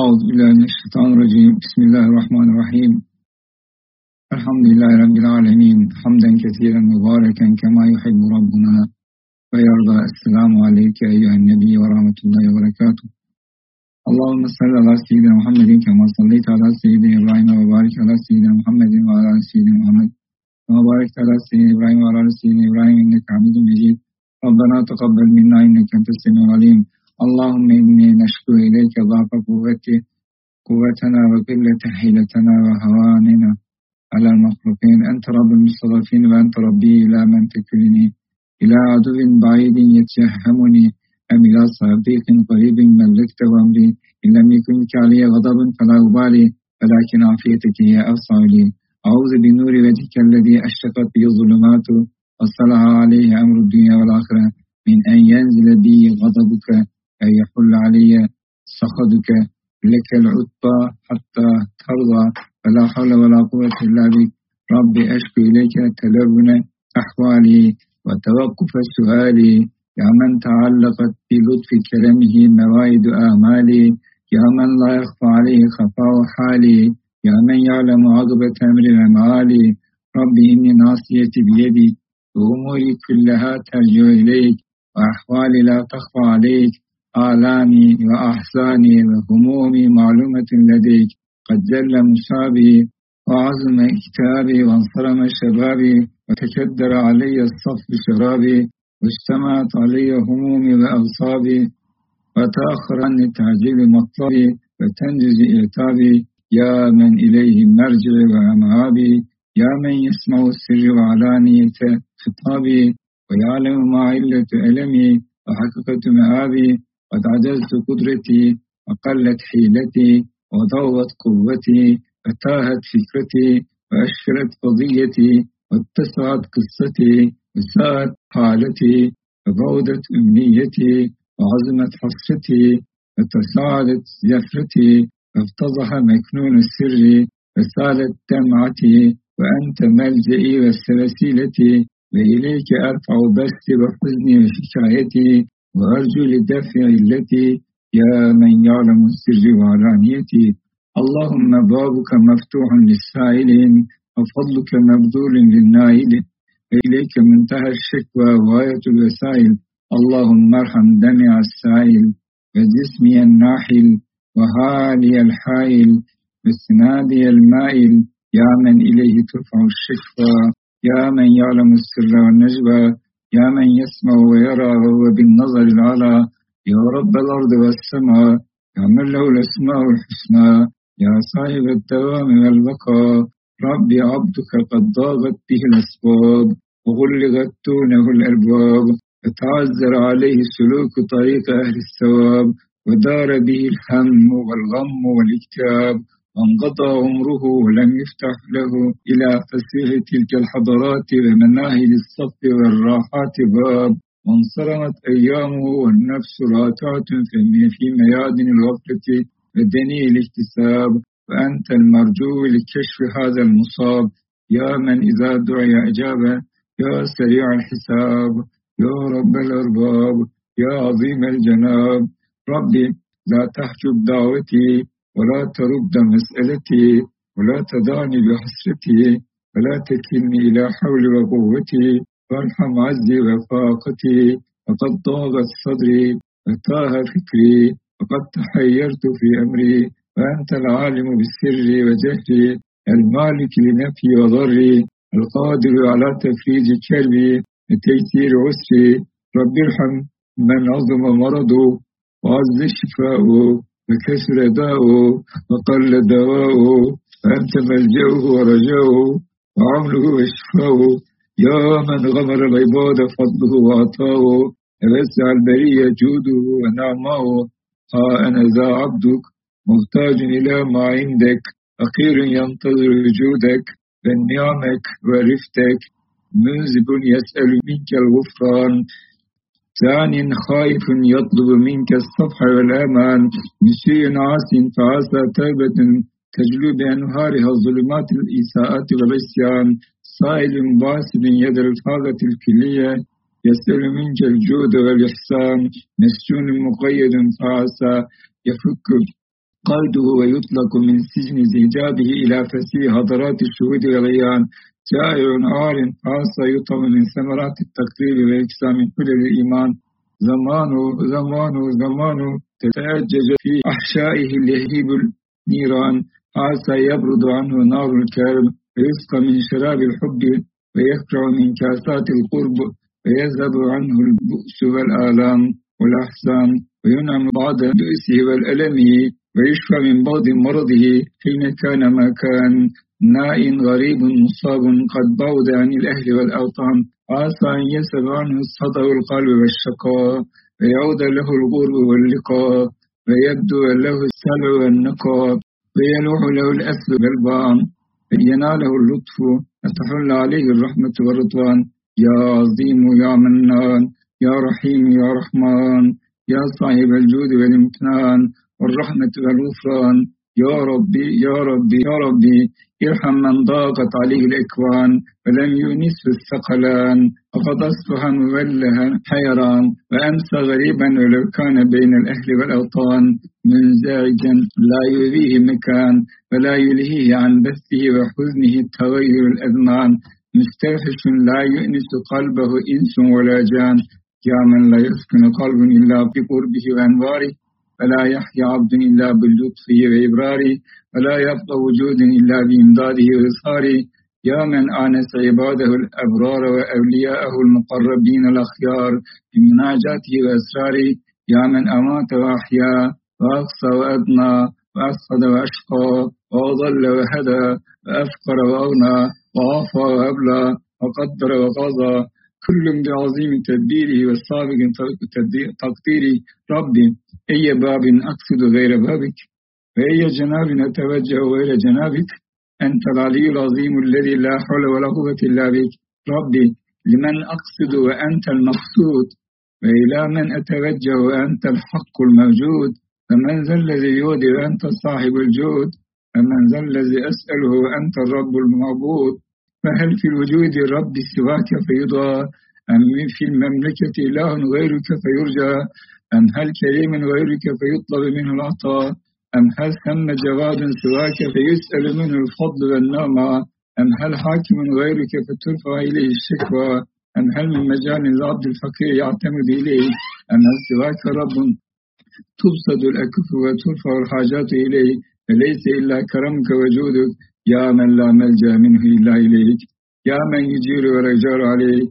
أعوذ بالله من الشيطان الرجيم. بسم الله الرحمن الرحيم. الحمد لله رب العالمين. حمدا كثيرا مباركا كما يحب ربنا. ويرضى السلام عليك أيها النبي ورحمة الله وبركاته. اللهم صل على سيدنا محمد كما صليت على سيدنا إبراهيم وبارك على سيدنا محمد وعلى سيدنا محمد. كما باركت على سيدنا إبراهيم وعلى سيدنا إبراهيم إنك حميد مجيد. ربنا تقبل منا إنك أنت السميع العليم. اللهم إني نشكو قوتي قوتنا وقلة حيلتنا وهواننا على المخلوقين. أنت رب المستضعفين وأنت ربي إلى من تكلني إلى عدو بعيد يتجهمني. أم إلى صديق قريب ملكت أمري. إن لم يكن علي غضب فلا أبالي. ولكن عافيتك هي أوسع لي. أعوذ بنور وجهك الذي أشرقت به الظلمات. وصلح عليه أمر الدنيا والآخرة. من أن ينزل بي غضبك أن يحل علي سخطك لك العطى حتى ترضى. فلا حول ولا قوة إلا بك. ربي أشكو إليك تلون أحوالي وتوقف سؤالي. يا من تعلقت بلطف كرمه موائد آمالي. يا من لا يخفى عليه خفاء حالي. يا من يعلم عقبة أمر ومعالي ربي إني ناصيتي بيدي. وأموري كلها ترجع إليك. وأحوالي لا تخفى عليك. آلامي وأحزاني وهمومي معلومة لديك قد جل مصابي وعظم كتابي وانصرم شبابي وتكدر علي الصف شرابي واجتمعت علي همومي وأغصابي وتأخر عني تعجيل مطلبي وتنجز إعتابي يا من إليه مرجع وأمعابي يا من يسمع السر وعلانية خطابي ويعلم ما علة ألمي وحقيقة مآبي قد عجزت قدرتي وقلت حيلتي وضوت قوتي وتاهت فكرتي وأشكلت قضيتي واتسعت قصتي وساءت حالتي وبعدت أمنيتي وعظمت حصتي وتساعدت زفرتي وافتضح مكنون السر وسالت دمعتي وأنت ملجئي وسلسلتي وإليك أرفع بثي وحزني وشكايتي وأرجو لدفع التي يا من يعلم السر وعلانيتي. اللهم بابك مفتوح للسائلين وفضلك مبذول للنائل. إليك منتهى الشكوى وغاية الوسائل. اللهم ارحم دمع السائل وجسمي الناحل وهالي الحائل وسنادي المائل. يا من إليه ترفع الشكوى. يا من يعلم السر والنجوى. يا من يسمع ويرى وهو بالنظر العلى يا رب الأرض والسماء يا من له الأسماء الحسنى يا صاحب الدوام والبقاء. ربي عبدك قد ضاغت به الأسباب وغلغت دونه الأرباب فتعذر عليه سلوك طريق أهل الثواب ودار به الهم والغم والاكتئاب. وانقضى عمره ولم يفتح له إلى فسيح تلك الحضارات ومناهل الصف والراحات. باب وانصرمت أيامه والنفس راتعة في ميادن الغفلة ودني الاكتساب وأنت المرجو لكشف هذا المصاب. يا من إذا دعي أجاب يا سريع الحساب. يا رب الأرباب. يا عظيم الجناب. ربي لا تحجب دعوتي. ولا ترد مسألتي ولا تدعني بحسرتي ولا تكلني إلى حول وقوتي وارحم عزي وفاقتي وقد ضاغت صدري وتاه فكري وقد تحيرت في أمري وأنت العالم بالسر وجهري المالك لنفي وضري القادر على تفريج كربي لتيسير عسري. رب ارحم من عظم مرضه وعز شفاؤه. وكسر داؤه وقل دواؤه فأنت ملجأه ورجاؤه وعمله وشفاؤه يا من غمر العباد فضله وعطاؤه وسع البرية جوده ونعمه ها أنا ذا عبدك محتاج إلى ما عندك. فقير ينتظر وجودك من نعمك ورفتك منذب يسأل منك الغفران. ثان خائف يطلب منك الصفح والأمان. مسيء عاص فعسى توبة تجلو بأنهارها ظلمات الإساءة والعصيان. سائل باسل يد الفاظة الكلية يسأل منك الجود والإحسان. مسجون مقيد فعسى يفك قيده ويطلق من سجن زجاجه إلى فسيح حضرات الشهود والعيان. جائع عار خاصة يطعم من ثمرات التقريب ويكسى من كل الإيمان. زمانه زمانه زمانه تتأجج في أحشائه لهيب النيران. حتى يبرد عنه نار الكرب ويسقى من شراب الحب ويكرع من كاسات القرب ويذهب عنه البؤس والآلام والأحزان وينعم بعد بؤسه والألمه ويشفى من بعض مرضه حين كان ما كان نائن غريب مصاب قد بعد عن الأهل والأوطان. عسى أن يسب عنه الصدى والقلب والشقاء ويعود له الغرب واللقاء ويبدو له السلع والنقاء ويلوح له الأسل والبام يناله اللطف وتحل عليه الرحمة والرضوان. يا عظيم يا منان يا رحيم يا رحمن يا صاحب الجود والامتنان والرحمة والغفران. يا ربي يا ربي يا ربي ارحم من ضاقت عليه الإكوان ولم يونسه الثقلان. أصبح مولها حيران وأمسى غريبا ولو كان بين الأهل والأوطان. منزعجا لا يريه مكان ولا يلهيه عن بثه وحزنه التغير الأزمان مستوحش لا يؤنس قلبه إنس ولا جان. يا من لا يسكن قلب إلا بقربه وأنواره. فلا يحيا عبد إلا باللطف وإبراره ولا يبقى وجود إلا بإمداده وإظهاره يا من آنس عباده الأبرار وأولياءه المقربين الأخيار بمناجاته وأسراره يا من أمات وأحيا وأقصى وأدنى وأسقد وأشقى وأضل وهدى وأفقر وأغنى وعافى وأبلى وقدر وقضى كل بعظيم تدبيره والسابق تقديره ربي. أي باب أقصد غير بابك؟ وأي جناب أتوجه غير جنابك؟ أنت العلي العظيم الذي لا حول ولا قوة إلا بك. ربي لمن أقصد وأنت المقصود؟ وإلى من أتوجه وأنت الحق الموجود؟ فمن ذا الذي يودي وأنت صاحب الجود؟ فمن ذا الذي أسأله وأنت الرب المعبود؟ فهل في الوجود رب سواك فيدعى أم في المملكة إله غيرك فيرجى؟ أم هل كريم غيرك فيطلب منه العطاء؟ أم هل ثم جواد سواك فيسأل منه الفضل والنعمة؟ أم هل حاكم غيرك فترفع إليه الشكوى؟ أم هل من مجال العبد الفقير يعتمد إليه؟ أم هل سواك رب تبسط الأكف وترفع الحاجات إليه؟ فليس إلا كرمك وجودك. يا من لا ملجأ منه إلا إليك. يا من يجير ويجار عليه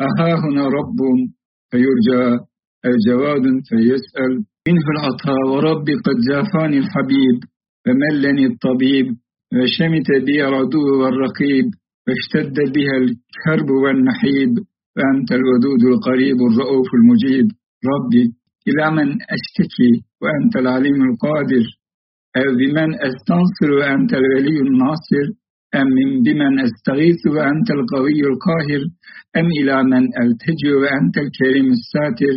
أها هنا رب فيرجى الجواد فيسأل. منه العطاء وربي قد جافاني الحبيب فملني الطبيب وشمت بي العدو والرقيب واشتد بها الكرب والنحيب فأنت الودود القريب الرؤوف المجيب. ربي إلى من أشتكي وأنت العليم القادر. بمن أستنصر وأنت الولي الناصر أم من بمن أستغيث وأنت القوي القاهر أم إلى من ألتجئ وأنت الكريم الساتر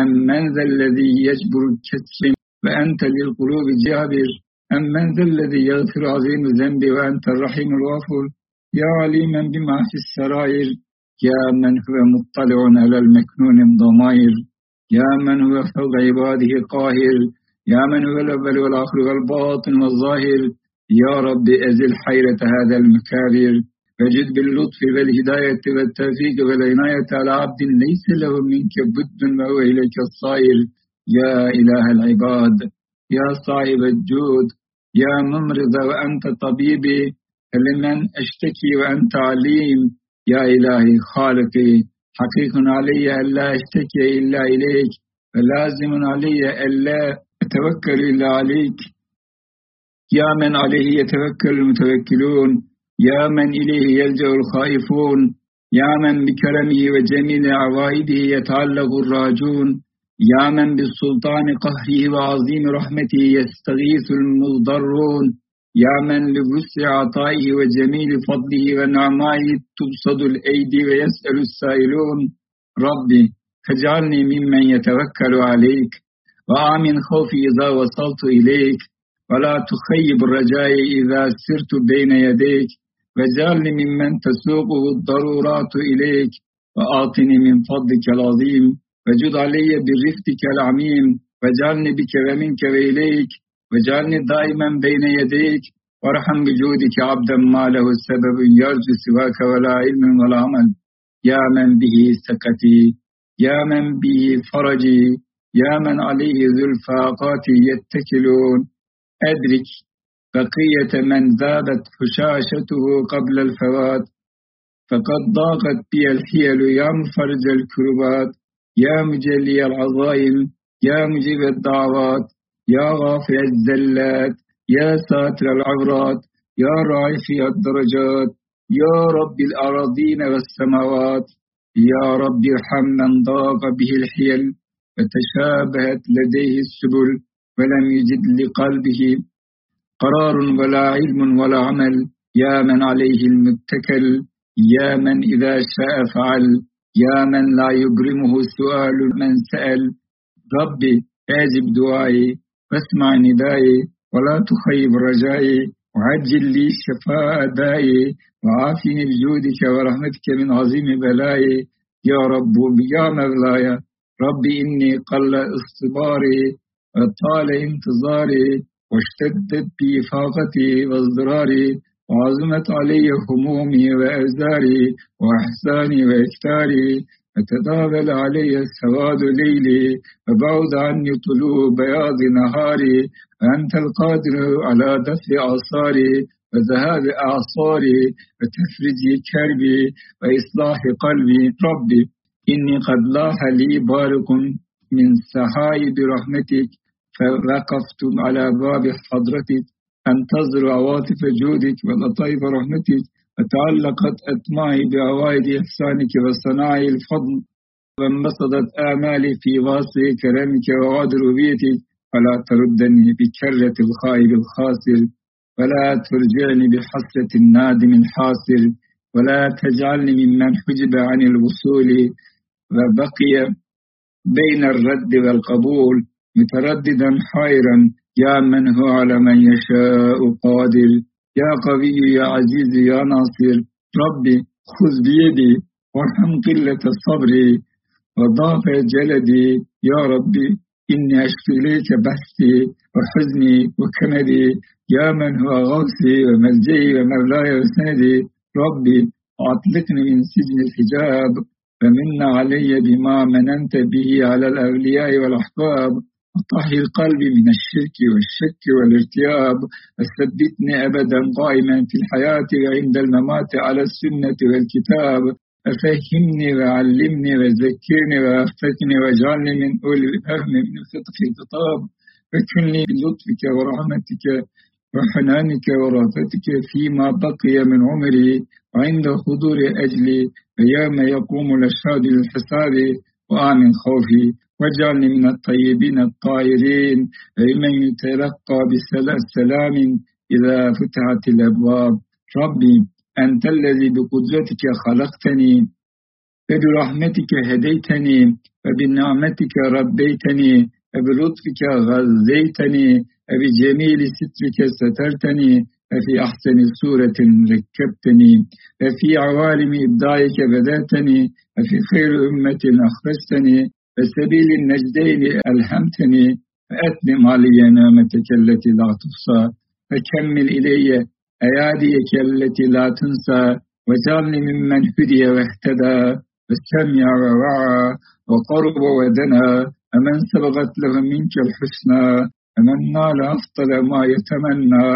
أم من ذا الذي يجبر الكسر وأنت للقلوب جابر أم من ذا الذي يغفر عظيم الذنب وأنت الرحيم الغفور. يا عليما بما في السرائر يا من هو مطلع على المكنون الضمائر يا من هو فوق عباده قاهر يا من هو الأول والآخر والباطن والظاهر يا رب أزل حيرة هذا المكابر. فجد باللطف والهداية والتوفيق والعناية على عبد ليس له منك بد وهو إليك الصائر. يا إله العباد يا صاحب الجود يا ممرض وأنت طبيبي لمن أشتكي وأنت عليم. يا إلهي خالقي حقيق علي ألا أشتكي إلا إليك فلازم علي ألا أتوكل إلا عليك. يا من عليه يتوكل المتوكلون. يا من إليه يلجأ الخائفون. يا من بكرمه وجميل عوائده يتعلق الراجون. يا من بالسلطان قهره وعظيم رحمته يستغيث المضرون. يا من لوسع عطائه وجميل فضله ونعمائه تبصد الأيدي ويسأل السائلون. ربي فاجعلني ممن يتوكل وآمن خوفي إذا وصلت إليك ولا تخيب الرجاء إذا سرت بين يديك. وجعلني ممن تسوقه الضرورات إليك وآتني من فضلك العظيم. وجد علي برفتك العميم وجعلني بك ومنك وإليك. وجعلني دائما بين يديك وارحم بجودك عبدا ما له السبب يرجو سواك ولا علم ولا عمل. يا من به سكتي يا من به فرجي. يا من عليه ذو الفاقات يتكلون. أدرك بقية من ذابت فشاشته قبل الفوات فقد ضاقت بي الحيل يا مفرج الكربات. يا مجلي العظائم يا مجيب الدعوات. يا غافر الزلات يا ساتر العورات. يا رافع الدرجات. يا رب الأراضين والسماوات. يا رب ارحم من ضاق به الحيل. فتشابهت لديه السبل ولم يجد لقلبه قرار ولا علم ولا عمل. يا من عليه المتكل يا من إذا شاء فعل يا من لا يجرمه سؤال من سأل. ربي أجب دعائي واسمع ندائي ولا تخيب رجائي وعجل لي شفاء دائي وعافني بجودك ورحمتك من عظيم بلائي. يا رب يا مولاي ربي إني قل اصطباري وطال انتظاري واشتدت بي فاقتي واضطراري وعظمت علي همومي وأزاري وأحساني وإكتاري فتداول علي سواد ليلي وبعد عني طلوع بياض نهاري أنت القادر على دفع أعصاري وذهاب أعصاري وتفرج كربي وإصلاح قلبي. ربي إني قد لاح لي بارق من سحائب رحمتك فوقفت على باب حضرتك أنتظر عواطف جودك ولطيف رحمتك وتعلقت أطماعي بعوائد إحسانك وصناعي الفضل وانبسطت آمالي في واصل كرمك ووعد ربيتك فلا تردني بكرة الخائب الخاسر ولا ترجعني بحسرة النادم الحاصل ولا تجعلني ممن حجب عن الوصول وبقي بين الرد والقبول مترددا حائرا يا من هو على من يشاء قادر؟ يا قوي يا عزيز يا ناصر ربي خذ بيدي وارحم قلة صبري وضعف جلدي. يا ربي إني أشكو إليك بحثي وحزني وكمدي يا من هو غوثي وملجئي ومولاي وسندي. ربي أطلقني من سجن الحجاب. فمن علي بما مننت به على الأولياء والأحباب. وطهر قلبي من الشرك والشك والارتياب. وثبتني أبدا قائما في الحياة وعند الممات على السنة والكتاب. ففهمني وعلمني وذكرني وافتكني واجعلني من أولي الفهم من الخطف الخطاب. وكن لي بلطفك ورحمتك وحنانك ورأفتك فيما بقي من عمري. وعند حضور أجلي ويوم يقوم الأشهاد للحساب وآمن خوفي واجعلني من الطيبين الطاهرين ومن يتلقى بسلام إذا فتحت الأبواب. ربي أنت الذي بقدرتك خلقتني وبرحمتك هديتني وبنعمتك ربيتني وبلطفك غذيتني وبجميل سترك سترتني. وفي أحسن سورة ركبتني وفي عوالم إبداعك بدأتني وفي خير أمة أخرجتني وسبيل النجدين ألهمتني فأتمم علي نعمتك التي لا تحصى فكمل إلي أياديك التي لا تنسى وجعلني ممن هدي واهتدى واستمع ووعى وقرب ودنا أمن سبقت له منك الحسنى أمن نال أفضل ما يتمنى.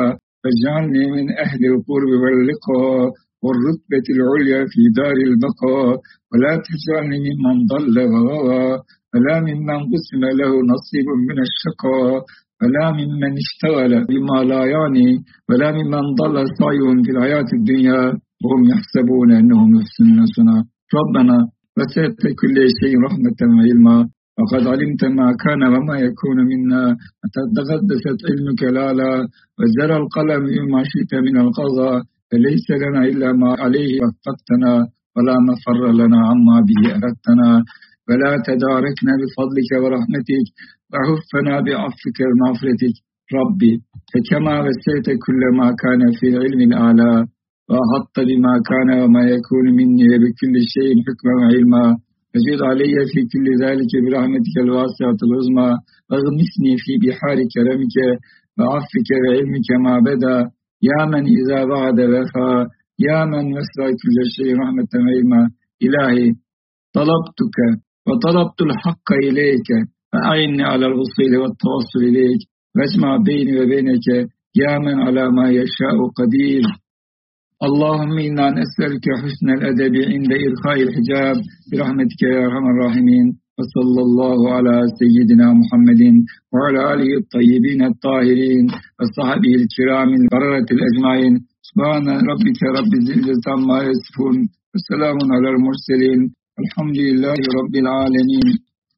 فاجعلني من أهل القرب واللقاء والرتبة العليا في دار البقاء. ولا تجعلني ممن ضل وغوى ولا ممن قسم له نصيب من الشقاء ولا ممن اشتغل بما لا يعني ولا ممن ضل سعيهم في الحياة الدنيا. وهم يحسبون أنهم يحسنون صنعا. ربنا وسعت كل شيء رحمة وعلما. وقد علمت ما كان وما يكون منا. تقدست علمك لا لا وزرى القلم بما شئت من القضاء. فليس لنا إلا ما عليه وفقتنا. ولا مفر لنا عما به أردتنا. ولا تداركنا بفضلك ورحمتك. وعفنا بعفك ومغفرتك. ربي فكما وسعت كل ما كان في علم الأعلى وأحط بما كان وما يكون مني. بكل شيء حكما وعلما. فزد علي في كل ذلك برحمتك الواسعة العظمى واغمسني في بحار كرمك بعفك وعلمك ما بدا يا من إذا بعد وفى يا من وسع كل شيء رحمة وعلما إلهي طلبتك وطلبت الحق إليك فأعني على الوصول والتوصل إليك واجمع بيني وبينك يا من على ما يشاء قدير اللهم إنا نسألك حسن الأدب عند إرخاء الحجاب برحمتك يا أرحم الراحمين وصلى الله على سيدنا محمد وعلى آله الطيبين الطاهرين وصحبه الكرام البررة الأجمعين. سبحان ربك رب العزة عما يصفون وسلام على المرسلين الحمد لله رب العالمين.